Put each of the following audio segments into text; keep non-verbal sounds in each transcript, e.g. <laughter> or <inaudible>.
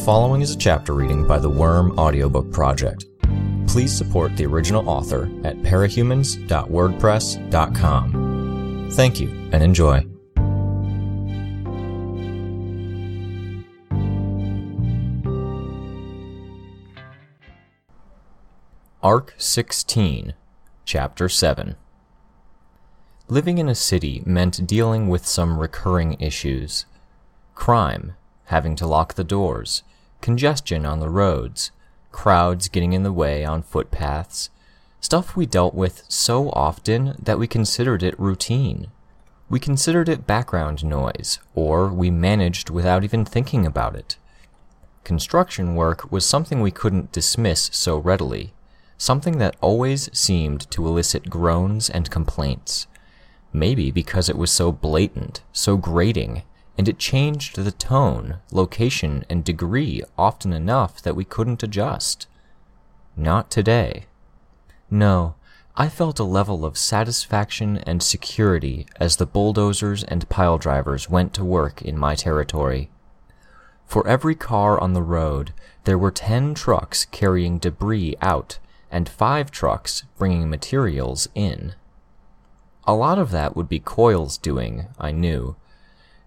following is a chapter reading by the Worm Audiobook Project. Please support the original author at parahumans.wordpress.com. Thank you and enjoy. Arc 16, Chapter 7 Living in a city meant dealing with some recurring issues crime, having to lock the doors, congestion on the roads, crowds getting in the way on footpaths, stuff we dealt with so often that we considered it routine. We considered it background noise, or we managed without even thinking about it. Construction work was something we couldn't dismiss so readily, something that always seemed to elicit groans and complaints. Maybe because it was so blatant, so grating, and it changed the tone, location, and degree often enough that we couldn't adjust. Not today. No, I felt a level of satisfaction and security as the bulldozers and pile drivers went to work in my territory. For every car on the road, there were ten trucks carrying debris out and five trucks bringing materials in. A lot of that would be Coil's doing, I knew,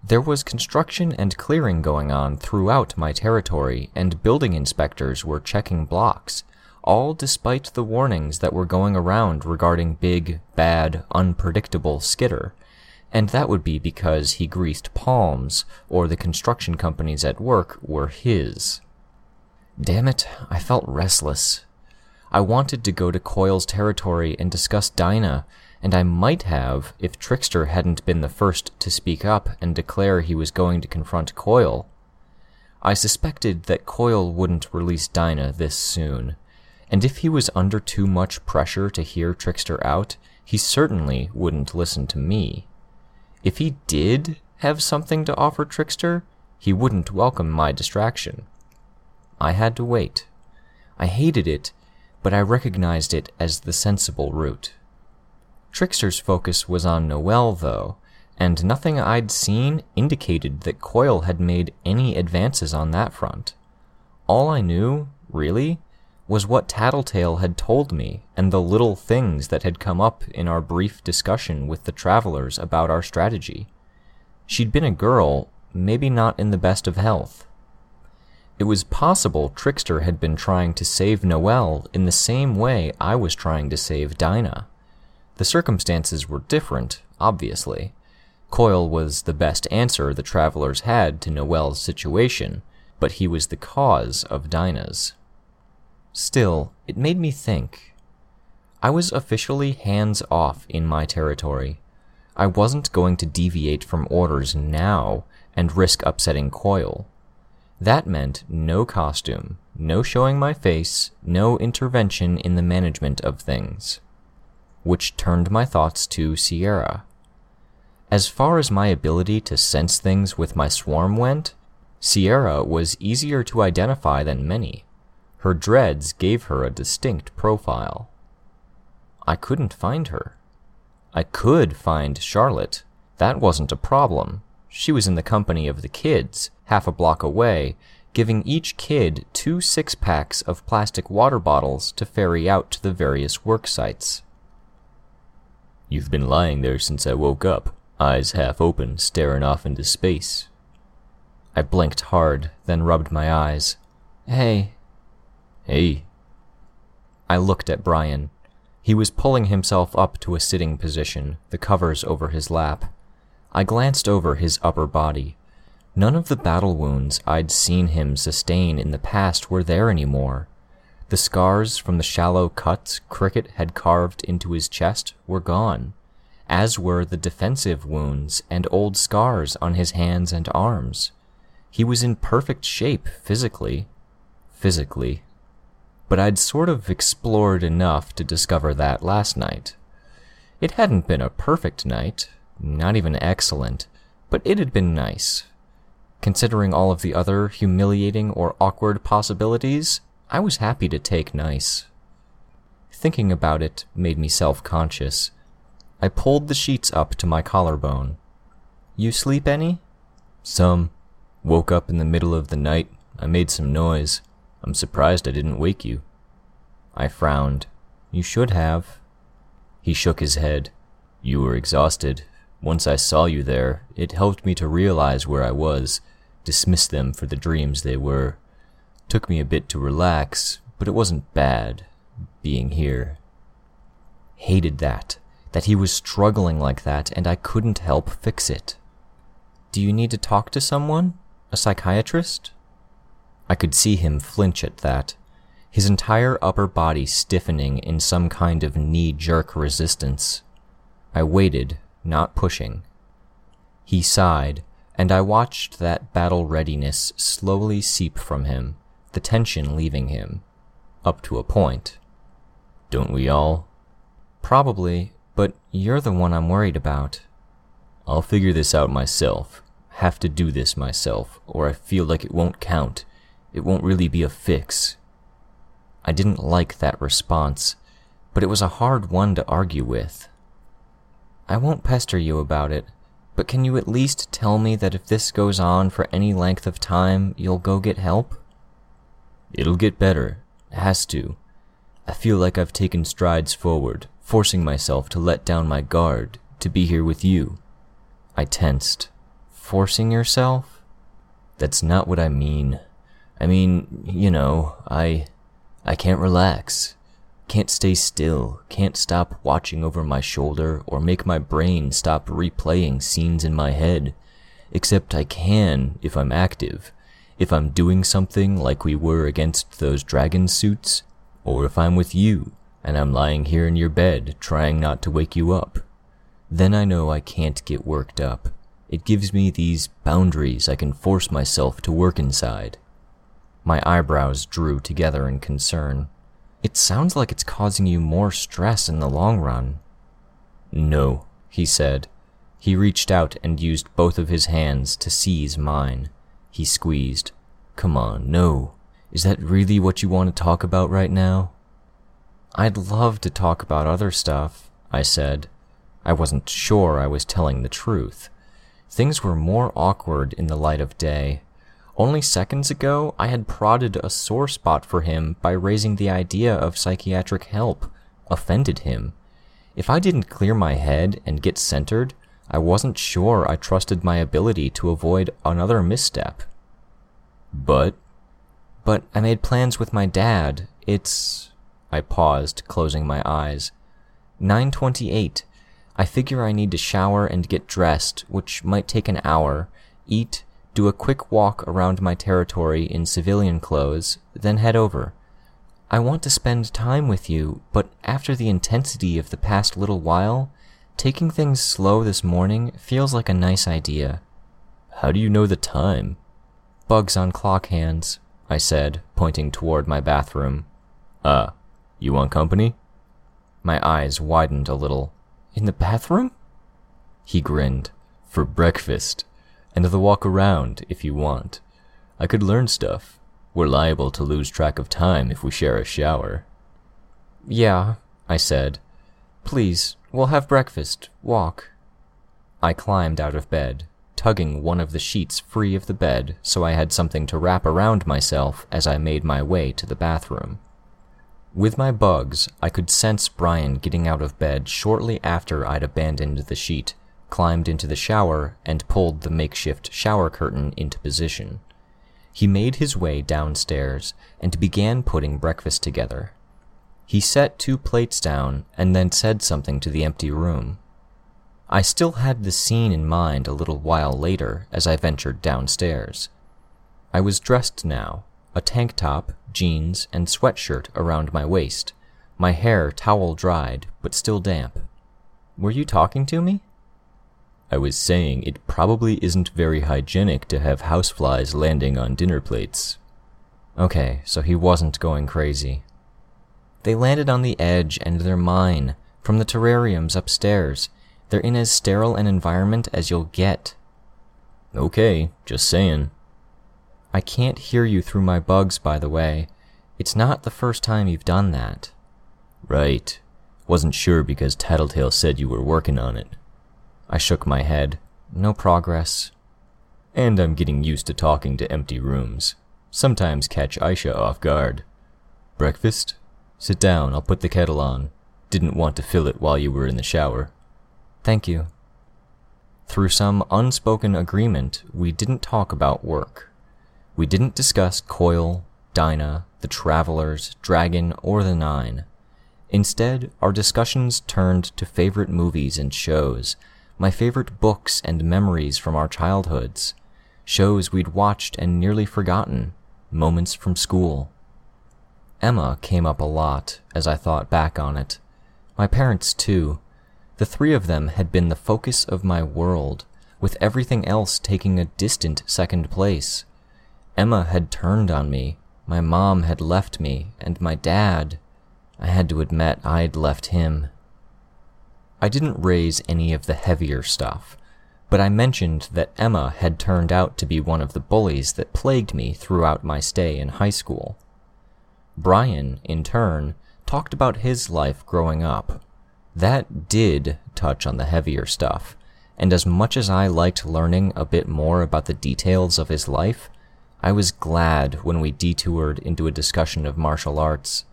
there was construction and clearing going on throughout my territory, and building inspectors were checking blocks, all despite the warnings that were going around regarding big, bad, unpredictable Skitter. And that would be because he greased palms, or the construction companies at work were his. Damn it, I felt restless. I wanted to go to Coil's territory and discuss Dinah, and I might have if Trickster hadn't been the first to speak up and declare he was going to confront Coil. I suspected that Coil wouldn't release Dinah this soon, and if he was under too much pressure to hear Trickster out, he certainly wouldn't listen to me. If he did have something to offer Trickster, he wouldn't welcome my distraction. I had to wait. I hated it, but I recognized it as the sensible route. Trickster's focus was on Noelle, though, and nothing I'd seen indicated that Coil had made any advances on that front. All I knew, really, was what Tattletale had told me and the little things that had come up in our brief discussion with the travelers about our strategy. She'd been a girl, maybe not in the best of health. It was possible Trickster had been trying to save Noelle in the same way I was trying to save Dinah. The circumstances were different, obviously. Coil was the best answer the travelers had to Noelle's situation, but he was the cause of Dinah's. Still, it made me think. I was officially hands off in my territory. I wasn't going to deviate from orders now and risk upsetting Coil. That meant no costume, no showing my face, no intervention in the management of things which turned my thoughts to Sierra. As far as my ability to sense things with my swarm went, Sierra was easier to identify than many. Her dreads gave her a distinct profile. I couldn't find her. I could find Charlotte. That wasn't a problem. She was in the company of the kids, half a block away, giving each kid two six packs of plastic water bottles to ferry out to the various work sites. You've been lying there since I woke up, eyes half open, staring off into space. I blinked hard, then rubbed my eyes. Hey. Hey. I looked at Brian. He was pulling himself up to a sitting position, the covers over his lap. I glanced over his upper body. None of the battle wounds I'd seen him sustain in the past were there anymore. The scars from the shallow cuts Cricket had carved into his chest were gone, as were the defensive wounds and old scars on his hands and arms. He was in perfect shape physically. Physically. But I'd sort of explored enough to discover that last night. It hadn't been a perfect night, not even excellent, but it had been nice. Considering all of the other humiliating or awkward possibilities, I was happy to take nice. Thinking about it made me self-conscious. I pulled the sheets up to my collarbone. You sleep any? Some. Woke up in the middle of the night, I made some noise. I'm surprised I didn't wake you. I frowned. You should have. He shook his head. You were exhausted. Once I saw you there, it helped me to realize where I was, dismiss them for the dreams they were. Took me a bit to relax, but it wasn't bad, being here. Hated that, that he was struggling like that and I couldn't help fix it. Do you need to talk to someone? A psychiatrist? I could see him flinch at that, his entire upper body stiffening in some kind of knee jerk resistance. I waited, not pushing. He sighed, and I watched that battle readiness slowly seep from him, the tension leaving him. Up to a point. Don't we all? Probably, but you're the one I'm worried about. I'll figure this out myself. Have to do this myself, or I feel like it won't count. It won't really be a fix. I didn't like that response, but it was a hard one to argue with. I won't pester you about it, but can you at least tell me that if this goes on for any length of time, you'll go get help? It'll get better. It has to. I feel like I've taken strides forward, forcing myself to let down my guard, to be here with you. I tensed. Forcing yourself? That's not what I mean. I mean, you know, I. I can't relax. Can't stay still, can't stop watching over my shoulder or make my brain stop replaying scenes in my head. Except I can if I'm active. If I'm doing something like we were against those dragon suits, or if I'm with you and I'm lying here in your bed trying not to wake you up. Then I know I can't get worked up. It gives me these boundaries I can force myself to work inside. My eyebrows drew together in concern. It sounds like it's causing you more stress in the long run. No, he said. He reached out and used both of his hands to seize mine. He squeezed. Come on, no. Is that really what you want to talk about right now? I'd love to talk about other stuff, I said. I wasn't sure I was telling the truth. Things were more awkward in the light of day. Only seconds ago, I had prodded a sore spot for him by raising the idea of psychiatric help, offended him. If I didn't clear my head and get centered, I wasn't sure I trusted my ability to avoid another misstep. But. But I made plans with my dad. It's. I paused, closing my eyes. 928. I figure I need to shower and get dressed, which might take an hour, eat, do a quick walk around my territory in civilian clothes, then head over. I want to spend time with you, but after the intensity of the past little while, taking things slow this morning feels like a nice idea. How do you know the time? Bugs on clock hands, I said, pointing toward my bathroom. Ah, uh, you want company? My eyes widened a little. In the bathroom? He grinned. For breakfast and the walk around if you want. I could learn stuff. We're liable to lose track of time if we share a shower. Yeah, I said. Please, we'll have breakfast. Walk. I climbed out of bed, tugging one of the sheets free of the bed so I had something to wrap around myself as I made my way to the bathroom. With my bugs, I could sense Brian getting out of bed shortly after I'd abandoned the sheet climbed into the shower, and pulled the makeshift shower curtain into position. He made his way downstairs and began putting breakfast together. He set two plates down and then said something to the empty room. I still had the scene in mind a little while later as I ventured downstairs. I was dressed now, a tank top, jeans, and sweatshirt around my waist, my hair towel dried but still damp. Were you talking to me? I was saying it probably isn't very hygienic to have houseflies landing on dinner plates. Okay, so he wasn't going crazy. They landed on the edge and they're mine, from the terrariums upstairs. They're in as sterile an environment as you'll get. Okay, just saying. I can't hear you through my bugs, by the way. It's not the first time you've done that. Right. Wasn't sure because Tattletale said you were working on it. I shook my head. No progress. And I'm getting used to talking to empty rooms. sometimes catch Aisha off guard. Breakfast? Sit down, I'll put the kettle on. Didn't want to fill it while you were in the shower. Thank you. Through some unspoken agreement, we didn't talk about work. We didn't discuss Coil, Dinah, the Travelers, Dragon, or the Nine. Instead, our discussions turned to favorite movies and shows, my favorite books and memories from our childhoods, shows we'd watched and nearly forgotten, moments from school. Emma came up a lot as I thought back on it. My parents, too. The three of them had been the focus of my world, with everything else taking a distant second place. Emma had turned on me, my mom had left me, and my dad, I had to admit I'd left him. I didn't raise any of the heavier stuff, but I mentioned that Emma had turned out to be one of the bullies that plagued me throughout my stay in high school. Brian, in turn, talked about his life growing up. That did touch on the heavier stuff, and as much as I liked learning a bit more about the details of his life, I was glad when we detoured into a discussion of martial arts.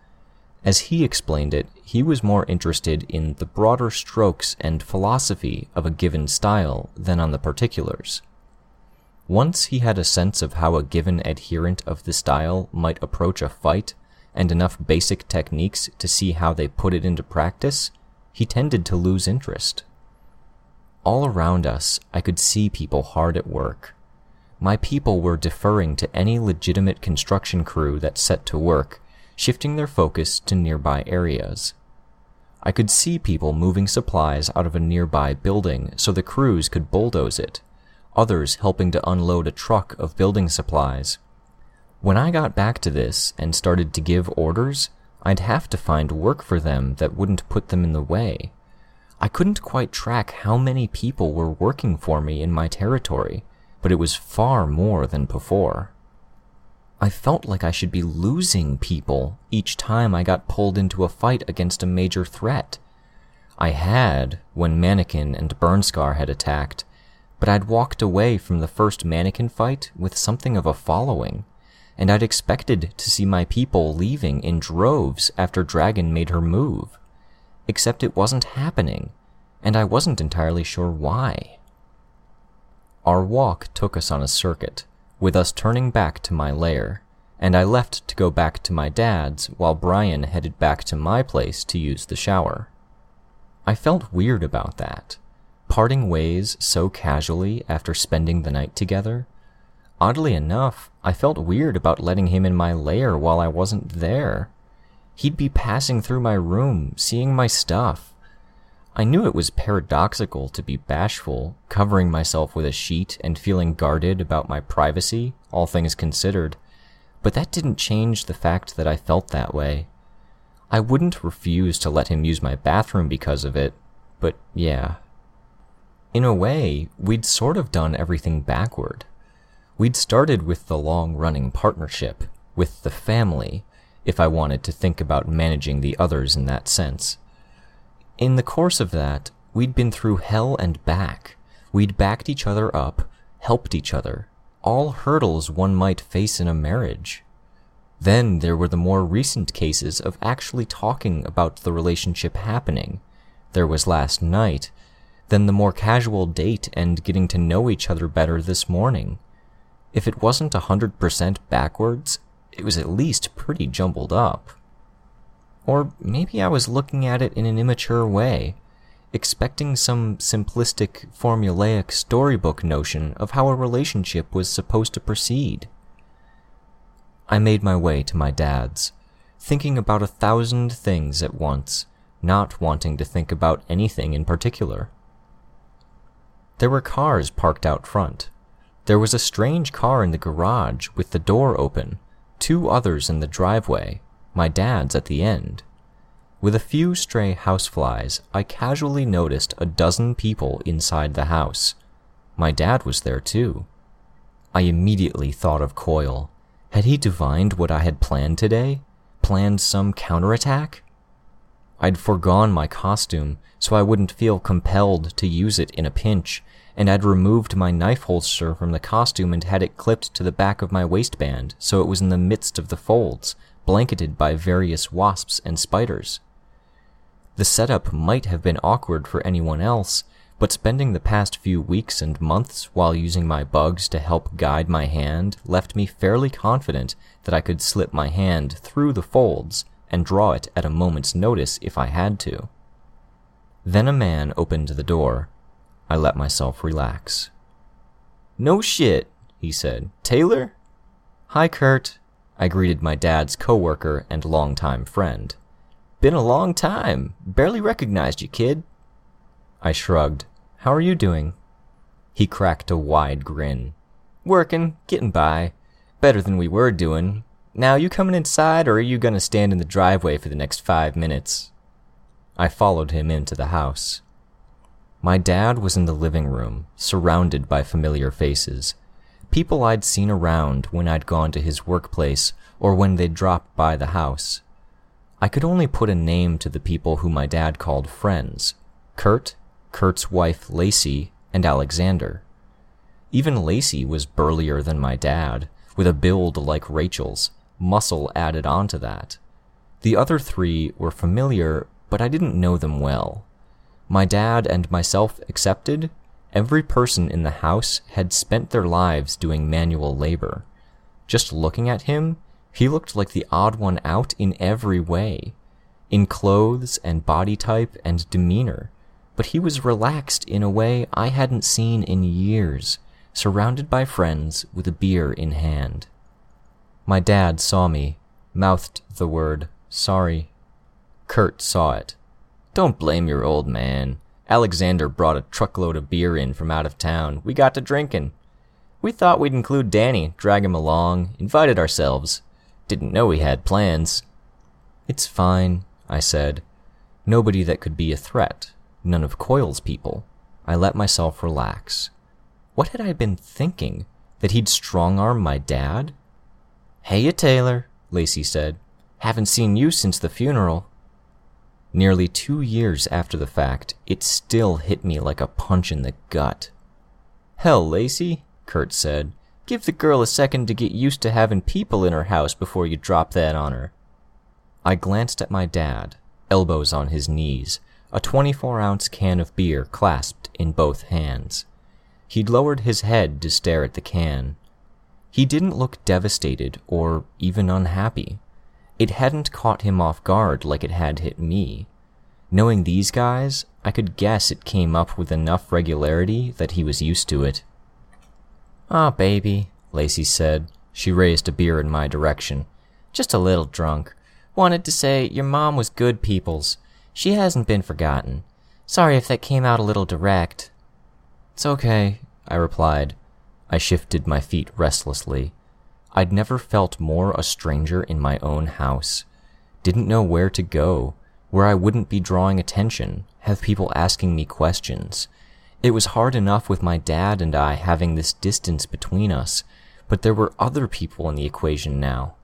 As he explained it, he was more interested in the broader strokes and philosophy of a given style than on the particulars. Once he had a sense of how a given adherent of the style might approach a fight and enough basic techniques to see how they put it into practice, he tended to lose interest. All around us, I could see people hard at work. My people were deferring to any legitimate construction crew that set to work, shifting their focus to nearby areas. I could see people moving supplies out of a nearby building so the crews could bulldoze it, others helping to unload a truck of building supplies, when I got back to this and started to give orders, I'd have to find work for them that wouldn't put them in the way. I couldn't quite track how many people were working for me in my territory, but it was far more than before. I felt like I should be losing people each time I got pulled into a fight against a major threat. I had when Mannequin and Burnscar had attacked, but I'd walked away from the first Mannequin fight with something of a following and I'd expected to see my people leaving in droves after Dragon made her move. Except it wasn't happening, and I wasn't entirely sure why. Our walk took us on a circuit, with us turning back to my lair, and I left to go back to my dad's while Brian headed back to my place to use the shower. I felt weird about that, parting ways so casually after spending the night together Oddly enough, I felt weird about letting him in my lair while I wasn't there. He'd be passing through my room, seeing my stuff. I knew it was paradoxical to be bashful, covering myself with a sheet and feeling guarded about my privacy, all things considered, but that didn't change the fact that I felt that way. I wouldn't refuse to let him use my bathroom because of it, but yeah. In a way, we'd sort of done everything backward. We'd started with the long running partnership, with the family, if I wanted to think about managing the others in that sense. In the course of that, we'd been through hell and back. We'd backed each other up, helped each other, all hurdles one might face in a marriage. Then there were the more recent cases of actually talking about the relationship happening. There was last night, then the more casual date and getting to know each other better this morning. If it wasn't 100% backwards, it was at least pretty jumbled up. Or maybe I was looking at it in an immature way, expecting some simplistic, formulaic storybook notion of how a relationship was supposed to proceed. I made my way to my dad's, thinking about a thousand things at once, not wanting to think about anything in particular. There were cars parked out front, there was a strange car in the garage with the door open, two others in the driveway, my dad's at the end. With a few stray houseflies, I casually noticed a dozen people inside the house. My dad was there too. I immediately thought of Coil. Had he divined what I had planned today? Planned some counterattack? I'd foregone my costume so I wouldn't feel compelled to use it in a pinch, and I'd removed my knife holster from the costume and had it clipped to the back of my waistband so it was in the midst of the folds, blanketed by various wasps and spiders. The setup might have been awkward for anyone else, but spending the past few weeks and months while using my bugs to help guide my hand left me fairly confident that I could slip my hand through the folds and draw it at a moment's notice if I had to. Then a man opened the door. I let myself relax. No shit, he said. Taylor? Hi, Kurt. I greeted my dad's coworker and longtime friend. Been a long time. Barely recognized you, kid. I shrugged. How are you doing? He cracked a wide grin. Working, getting by. Better than we were doing. Now, you coming inside, or are you gonna stand in the driveway for the next five minutes? I followed him into the house. My dad was in the living room, surrounded by familiar faces. People I'd seen around when I'd gone to his workplace or when they'd dropped by the house. I could only put a name to the people who my dad called friends Kurt, Kurt's wife Lacey, and Alexander. Even Lacey was burlier than my dad, with a build like Rachel's, muscle added onto that. The other three were familiar, but I didn't know them well. My dad and myself accepted, every person in the house had spent their lives doing manual labor. Just looking at him, he looked like the odd one out in every way. In clothes and body type and demeanor, but he was relaxed in a way I hadn't seen in years, surrounded by friends with a beer in hand. My dad saw me, mouthed the word, sorry. Kurt saw it. Don't blame your old man. Alexander brought a truckload of beer in from out of town. We got to drinking. We thought we'd include Danny, drag him along, invited ourselves. Didn't know he had plans. It's fine, I said. Nobody that could be a threat none of Coil's people. I let myself relax. What had I been thinking? That he'd strong arm my dad? Hey, Taylor, Lacey said. Haven't seen you since the funeral. Nearly two years after the fact, it still hit me like a punch in the gut. Hell, Lacey, Kurt said. Give the girl a second to get used to having people in her house before you drop that on her. I glanced at my dad, elbows on his knees, a 24 ounce can of beer clasped in both hands. He'd lowered his head to stare at the can. He didn't look devastated or even unhappy. It hadn't caught him off guard like it had hit me. Knowing these guys, I could guess it came up with enough regularity that he was used to it. Ah, oh, baby, Lacey said. She raised a beer in my direction. Just a little drunk. Wanted to say your mom was good peoples. She hasn't been forgotten. Sorry if that came out a little direct. It's okay, I replied. I shifted my feet restlessly. I'd never felt more a stranger in my own house. Didn't know where to go, where I wouldn't be drawing attention, have people asking me questions. It was hard enough with my dad and I having this distance between us, but there were other people in the equation now.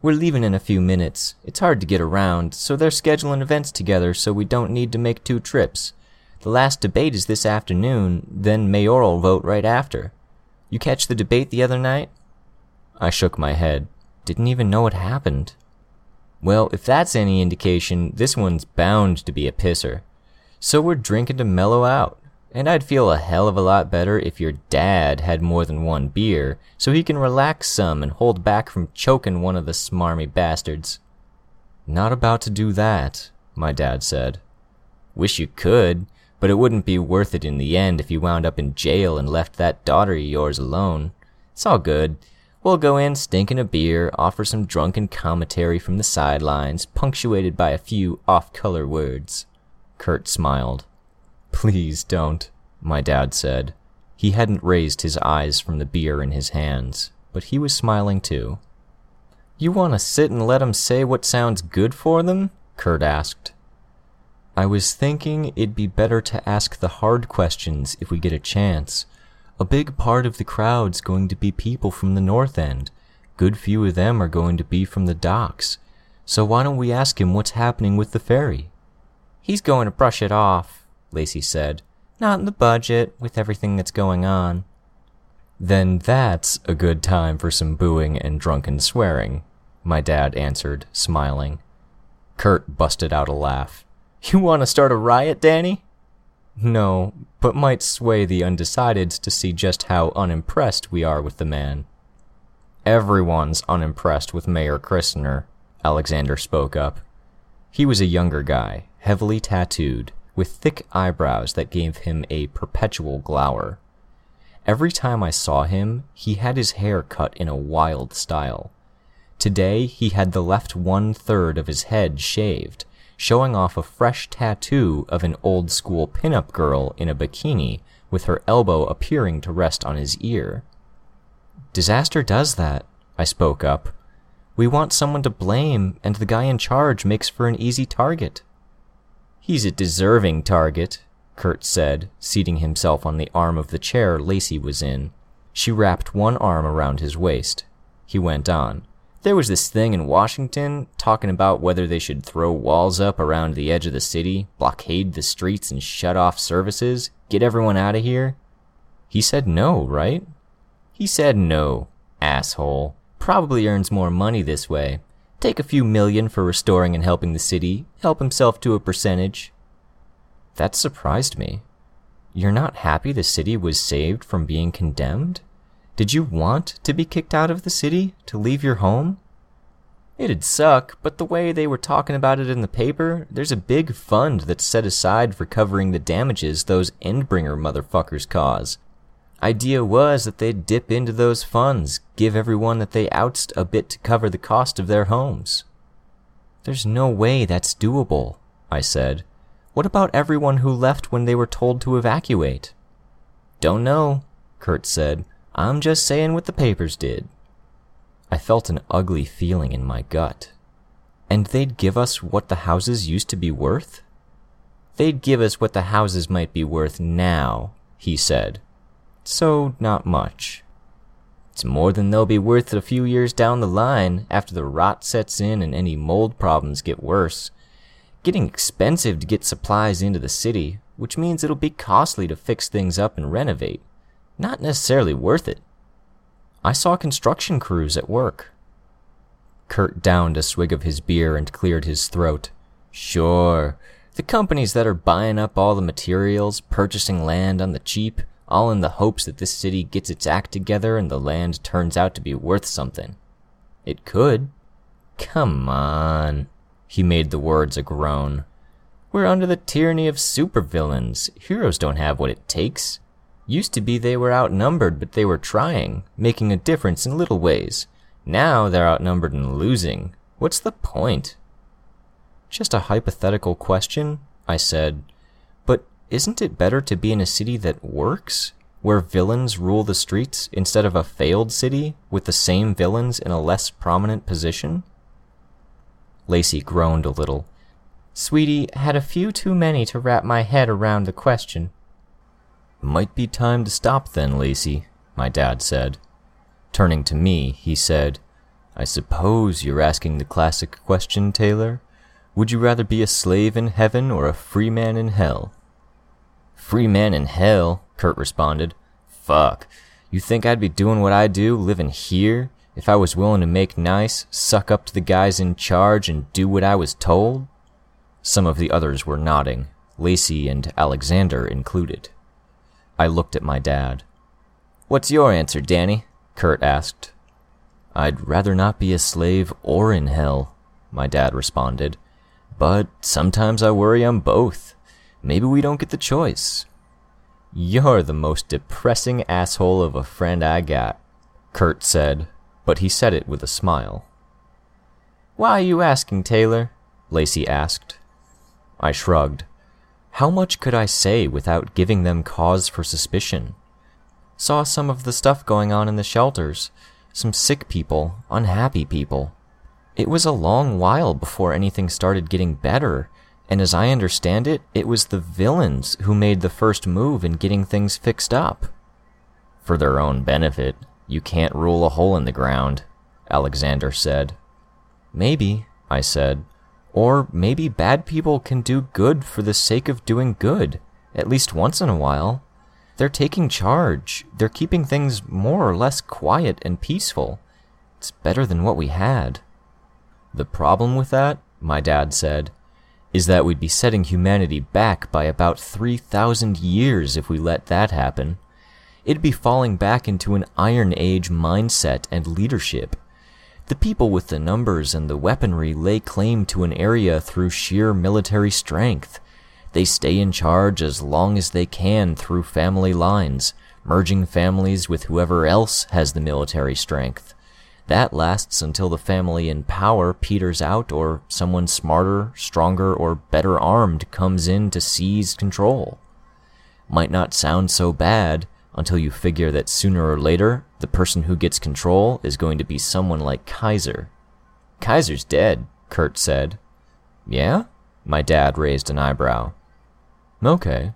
We're leaving in a few minutes. It's hard to get around, so they're scheduling events together so we don't need to make two trips. The last debate is this afternoon, then mayoral vote right after. You catch the debate the other night? I shook my head. Didn't even know what happened. Well, if that's any indication, this one's bound to be a pisser. So we're drinking to mellow out. And I'd feel a hell of a lot better if your dad had more than one beer, so he can relax some and hold back from choking one of the smarmy bastards. Not about to do that, my dad said. Wish you could, but it wouldn't be worth it in the end if you wound up in jail and left that daughter of yours alone. It's all good. We'll go in stinking a beer, offer some drunken commentary from the sidelines, punctuated by a few off-color words. Kurt smiled. Please don't, my dad said. He hadn't raised his eyes from the beer in his hands, but he was smiling too. You want to sit and let 'em say what sounds good for them? Kurt asked. I was thinking it'd be better to ask the hard questions if we get a chance. A big part of the crowd's going to be people from the North End. Good few of them are going to be from the docks. So why don't we ask him what's happening with the ferry? He's going to brush it off, Lacey said. Not in the budget, with everything that's going on. Then that's a good time for some booing and drunken swearing, my dad answered, smiling. Kurt busted out a laugh. You want to start a riot, Danny? No, but might sway the undecideds to see just how unimpressed we are with the man. Everyone's unimpressed with Mayor Christner, Alexander spoke up. He was a younger guy, heavily tattooed, with thick eyebrows that gave him a perpetual glower. Every time I saw him, he had his hair cut in a wild style. Today, he had the left one third of his head shaved, showing off a fresh tattoo of an old school pinup girl in a bikini with her elbow appearing to rest on his ear. Disaster does that, I spoke up. We want someone to blame, and the guy in charge makes for an easy target. He's a deserving target, Kurt said, seating himself on the arm of the chair Lacey was in. She wrapped one arm around his waist. He went on. There was this thing in Washington talking about whether they should throw walls up around the edge of the city, blockade the streets, and shut off services, get everyone out of here. He said no, right? He said no, asshole. Probably earns more money this way. Take a few million for restoring and helping the city, help himself to a percentage. That surprised me. You're not happy the city was saved from being condemned? Did you want to be kicked out of the city, to leave your home? It'd suck, but the way they were talking about it in the paper, there's a big fund that's set aside for covering the damages those Endbringer motherfuckers cause. Idea was that they'd dip into those funds, give everyone that they ousted a bit to cover the cost of their homes. There's no way that's doable, I said. What about everyone who left when they were told to evacuate? Don't know, Kurt said. I'm just saying what the papers did. I felt an ugly feeling in my gut. And they'd give us what the houses used to be worth? They'd give us what the houses might be worth now, he said, so not much. It's more than they'll be worth a few years down the line after the rot sets in and any mold problems get worse. Getting expensive to get supplies into the city, which means it'll be costly to fix things up and renovate. Not necessarily worth it. I saw construction crews at work. Kurt downed a swig of his beer and cleared his throat. Sure, the companies that are buying up all the materials, purchasing land on the cheap, all in the hopes that this city gets its act together and the land turns out to be worth something. It could. Come on. He made the words a groan. We're under the tyranny of supervillains. Heroes don't have what it takes. Used to be they were outnumbered, but they were trying, making a difference in little ways. Now they're outnumbered and losing. What's the point? Just a hypothetical question, I said, But isn't it better to be in a city that works, where villains rule the streets, instead of a failed city with the same villains in a less prominent position? Lacey groaned a little. Sweetie, had a few too many to wrap my head around the question. Might be time to stop then, Lacey, my dad said. Turning to me, he said, I suppose you're asking the classic question, Taylor. Would you rather be a slave in heaven or a free man in hell? Free man in hell, Kurt responded. Fuck. You think I'd be doing what I do, living here, if I was willing to make nice, suck up to the guys in charge, and do what I was told? Some of the others were nodding, Lacey and Alexander included. I looked at my dad. What's your answer, Danny? Kurt asked. I'd rather not be a slave or in hell, my dad responded. But sometimes I worry I'm both. Maybe we don't get the choice. You're the most depressing asshole of a friend I got, Kurt said, but he said it with a smile. Why are you asking, Taylor? Lacey asked. I shrugged. How much could I say without giving them cause for suspicion? Saw some of the stuff going on in the shelters. Some sick people, unhappy people. It was a long while before anything started getting better, and as I understand it, it was the villains who made the first move in getting things fixed up. For their own benefit, you can't rule a hole in the ground, Alexander said. Maybe, I said. Or maybe bad people can do good for the sake of doing good, at least once in a while. They're taking charge. They're keeping things more or less quiet and peaceful. It's better than what we had. The problem with that, my dad said, is that we'd be setting humanity back by about 3,000 years if we let that happen. It'd be falling back into an Iron Age mindset and leadership. The people with the numbers and the weaponry lay claim to an area through sheer military strength. They stay in charge as long as they can through family lines, merging families with whoever else has the military strength. That lasts until the family in power peters out or someone smarter, stronger, or better armed comes in to seize control. Might not sound so bad until you figure that sooner or later, the person who gets control is going to be someone like Kaiser. Kaiser's dead, Kurt said. Yeah? My dad raised an eyebrow. Okay,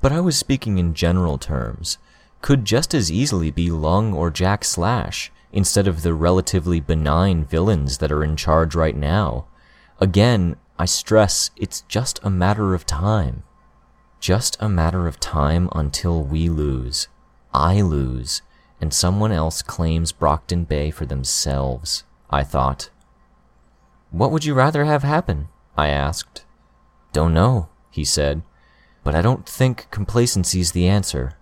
but I was speaking in general terms. Could just as easily be Lung or Jack Slash instead of the relatively benign villains that are in charge right now. Again, I stress it's just a matter of time. Just a matter of time until we lose. I lose, and someone else claims Brockton Bay for themselves, I thought. What would you rather have happen? I asked. Don't know, he said, but I don't think complacency's the answer.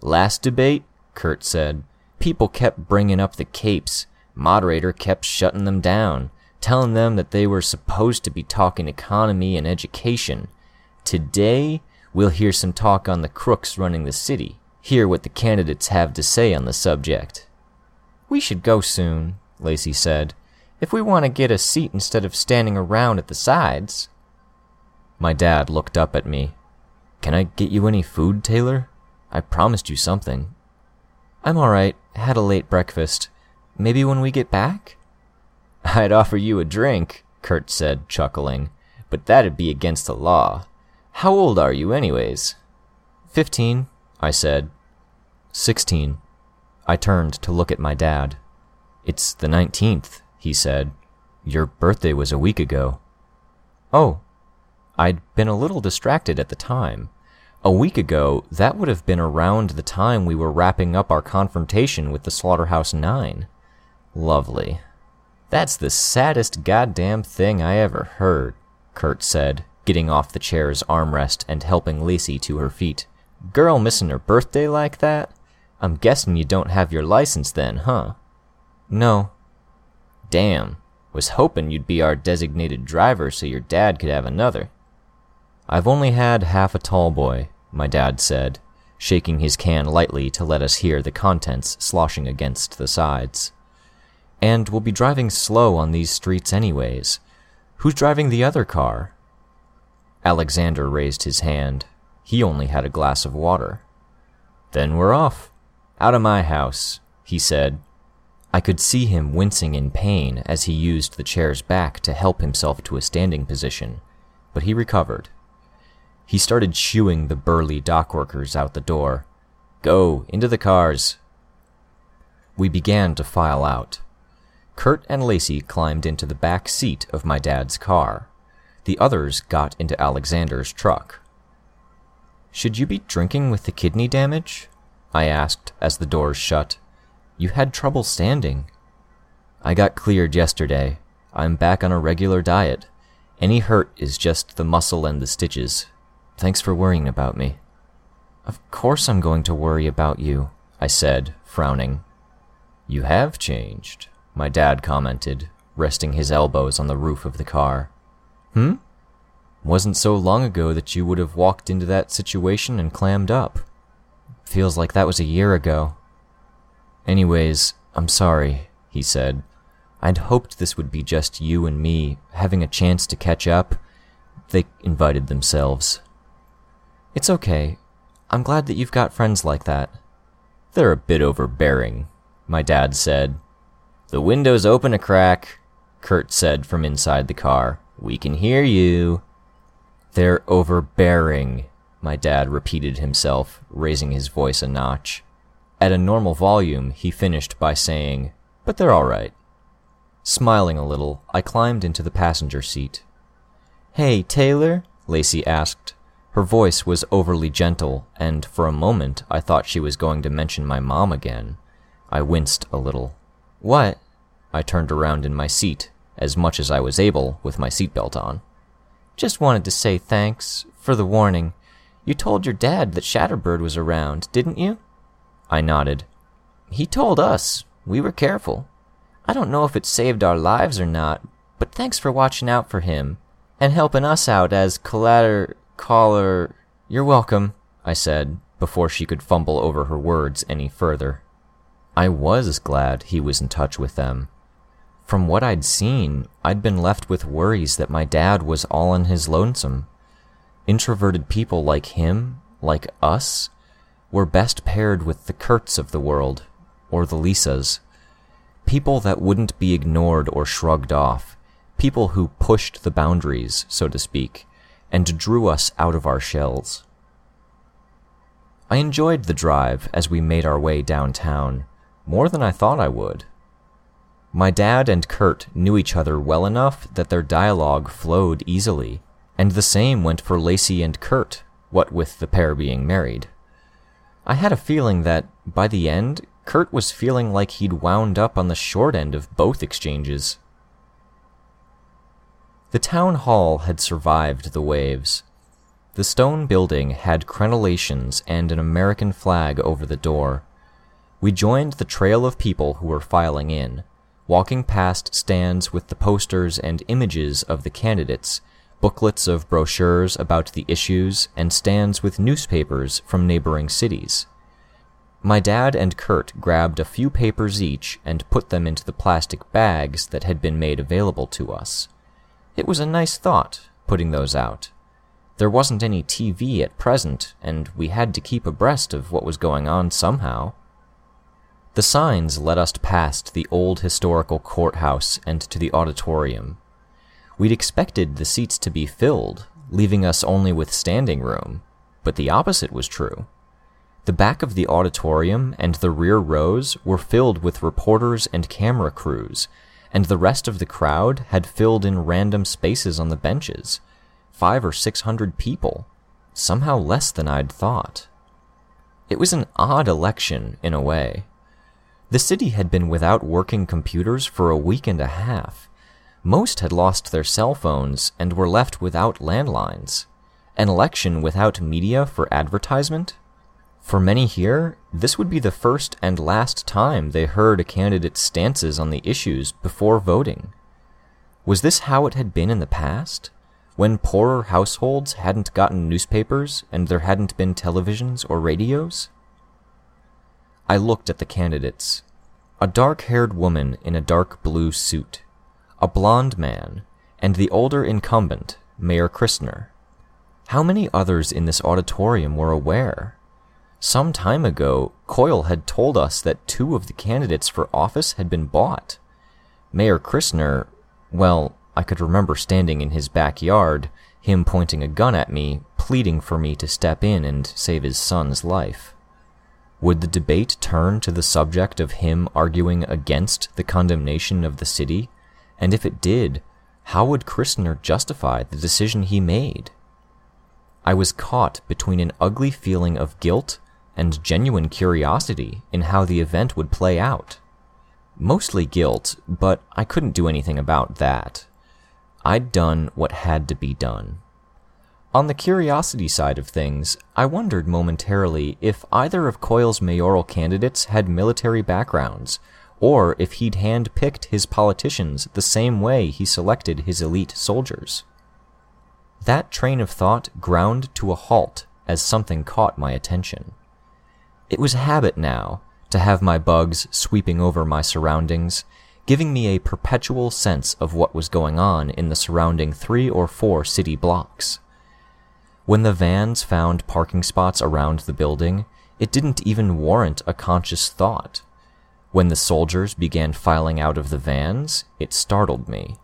Last debate, Kurt said, people kept bringing up the capes. Moderator kept shutting them down, telling them that they were supposed to be talking economy and education. Today, we'll hear some talk on the crooks running the city, hear what the candidates have to say on the subject. We should go soon, Lacey said, if we want to get a seat instead of standing around at the sides. My dad looked up at me. Can I get you any food, Taylor? I promised you something. I'm alright. Had a late breakfast. Maybe when we get back? <laughs> I'd offer you a drink, Kurt said, chuckling, but that'd be against the law. How old are you, anyways? Fifteen, I said. Sixteen. I turned to look at my dad. It's the nineteenth, he said. Your birthday was a week ago. Oh. I'd been a little distracted at the time. A week ago, that would have been around the time we were wrapping up our confrontation with the Slaughterhouse Nine. Lovely. That's the saddest goddamn thing I ever heard, Kurt said, getting off the chair's armrest and helping Lacey to her feet. Girl missing her birthday like that? I'm guessing you don't have your license then, huh? No. Damn. Was hoping you'd be our designated driver so your dad could have another. I've only had half a tall boy, my dad said, shaking his can lightly to let us hear the contents sloshing against the sides. And we'll be driving slow on these streets anyways. Who's driving the other car? Alexander raised his hand. He only had a glass of water. Then we're off. Out of my house, he said. I could see him wincing in pain as he used the chair's back to help himself to a standing position, but he recovered he started shooing the burly dock workers out the door. Go, into the cars. We began to file out. Kurt and Lacey climbed into the back seat of my dad's car. The others got into Alexander's truck. Should you be drinking with the kidney damage? I asked as the doors shut. You had trouble standing. I got cleared yesterday. I'm back on a regular diet. Any hurt is just the muscle and the stitches. Thanks for worrying about me. Of course I'm going to worry about you, I said, frowning. You have changed, my dad commented, resting his elbows on the roof of the car. Hmm? Wasn't so long ago that you would have walked into that situation and clammed up. Feels like that was a year ago. Anyways, I'm sorry, he said. I'd hoped this would be just you and me, having a chance to catch up. They invited themselves. It's okay. I'm glad that you've got friends like that. They're a bit overbearing, my dad said. The window's open a crack, Kurt said from inside the car. We can hear you. They're overbearing, my dad repeated himself, raising his voice a notch. At a normal volume, he finished by saying, But they're all right. Smiling a little, I climbed into the passenger seat. Hey, Taylor? Lacey asked. Her voice was overly gentle, and for a moment I thought she was going to mention my mom again. I winced a little. What? I turned around in my seat, as much as I was able with my seatbelt on. Just wanted to say thanks for the warning. You told your dad that Shatterbird was around, didn't you? I nodded. He told us. We were careful. I don't know if it saved our lives or not, but thanks for watching out for him and helping us out as collater caller. You're welcome, I said, before she could fumble over her words any further. I was glad he was in touch with them. From what I'd seen, I'd been left with worries that my dad was all in his lonesome. Introverted people like him, like us, were best paired with the Kurts of the world, or the Lisas. People that wouldn't be ignored or shrugged off. People who pushed the boundaries, so to speak, and drew us out of our shells. I enjoyed the drive as we made our way downtown, more than I thought I would. My dad and Kurt knew each other well enough that their dialogue flowed easily, and the same went for Lacey and Kurt, what with the pair being married. I had a feeling that, by the end, Kurt was feeling like he'd wound up on the short end of both exchanges. The town hall had survived the waves. The stone building had crenellations and an American flag over the door. We joined the trail of people who were filing in, walking past stands with the posters and images of the candidates, booklets of brochures about the issues, and stands with newspapers from neighboring cities. My dad and Kurt grabbed a few papers each and put them into the plastic bags that had been made available to us. It was a nice thought, putting those out. There wasn't any TV at present, and we had to keep abreast of what was going on somehow. The signs led us past the old historical courthouse and to the auditorium. We'd expected the seats to be filled, leaving us only with standing room, but the opposite was true. The back of the auditorium and the rear rows were filled with reporters and camera crews, and the rest of the crowd had filled in random spaces on the benches. Five or six hundred people, somehow less than I'd thought. It was an odd election, in a way. The city had been without working computers for a week and a half. Most had lost their cell phones and were left without landlines. An election without media for advertisement? For many here, this would be the first and last time they heard a candidate's stances on the issues before voting. Was this how it had been in the past? When poorer households hadn't gotten newspapers and there hadn't been televisions or radios? I looked at the candidates. A dark haired woman in a dark blue suit, a blond man, and the older incumbent, Mayor Christner. How many others in this auditorium were aware? Some time ago, Coil had told us that two of the candidates for office had been bought. Mayor Christner, well, I could remember standing in his backyard, him pointing a gun at me, pleading for me to step in and save his son's life. Would the debate turn to the subject of him arguing against the condemnation of the city? And if it did, how would Christner justify the decision he made? I was caught between an ugly feeling of guilt and genuine curiosity in how the event would play out. Mostly guilt, but I couldn't do anything about that. I'd done what had to be done. On the curiosity side of things, I wondered momentarily if either of Coil's mayoral candidates had military backgrounds, or if he'd hand-picked his politicians the same way he selected his elite soldiers. That train of thought ground to a halt as something caught my attention. It was habit now to have my bugs sweeping over my surroundings, giving me a perpetual sense of what was going on in the surrounding three or four city blocks. When the vans found parking spots around the building, it didn't even warrant a conscious thought. When the soldiers began filing out of the vans, it startled me.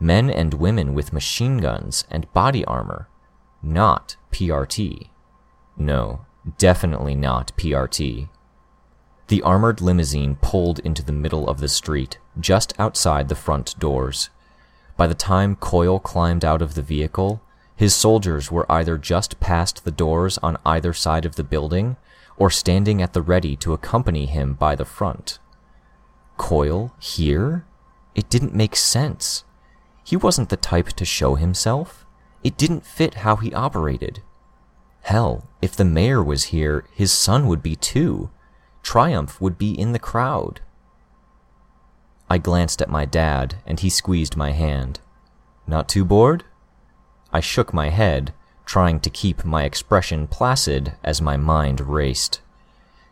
Men and women with machine guns and body armor. Not PRT. No, definitely not PRT. The armored limousine pulled into the middle of the street, just outside the front doors. By the time Coil climbed out of the vehicle, His soldiers were either just past the doors on either side of the building or standing at the ready to accompany him by the front. Coil here? It didn't make sense. He wasn't the type to show himself. It didn't fit how he operated. Hell, if the mayor was here, his son would be too. Triumph would be in the crowd. I glanced at my dad, and he squeezed my hand. Not too bored? I shook my head, trying to keep my expression placid as my mind raced.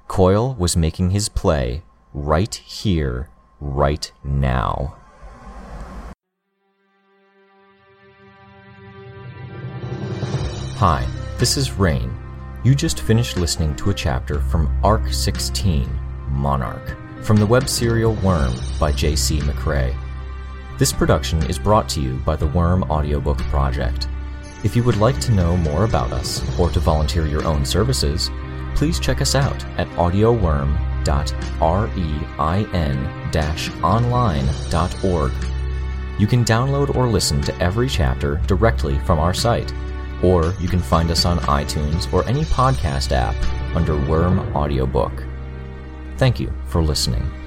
Coil was making his play right here, right now. Hi, this is Rain. You just finished listening to a chapter from Arc 16, Monarch, from the web serial Worm by J.C. McCrae. This production is brought to you by the Worm Audiobook Project. If you would like to know more about us or to volunteer your own services, please check us out at audioworm.rein-online.org. You can download or listen to every chapter directly from our site, or you can find us on iTunes or any podcast app under Worm Audiobook. Thank you for listening.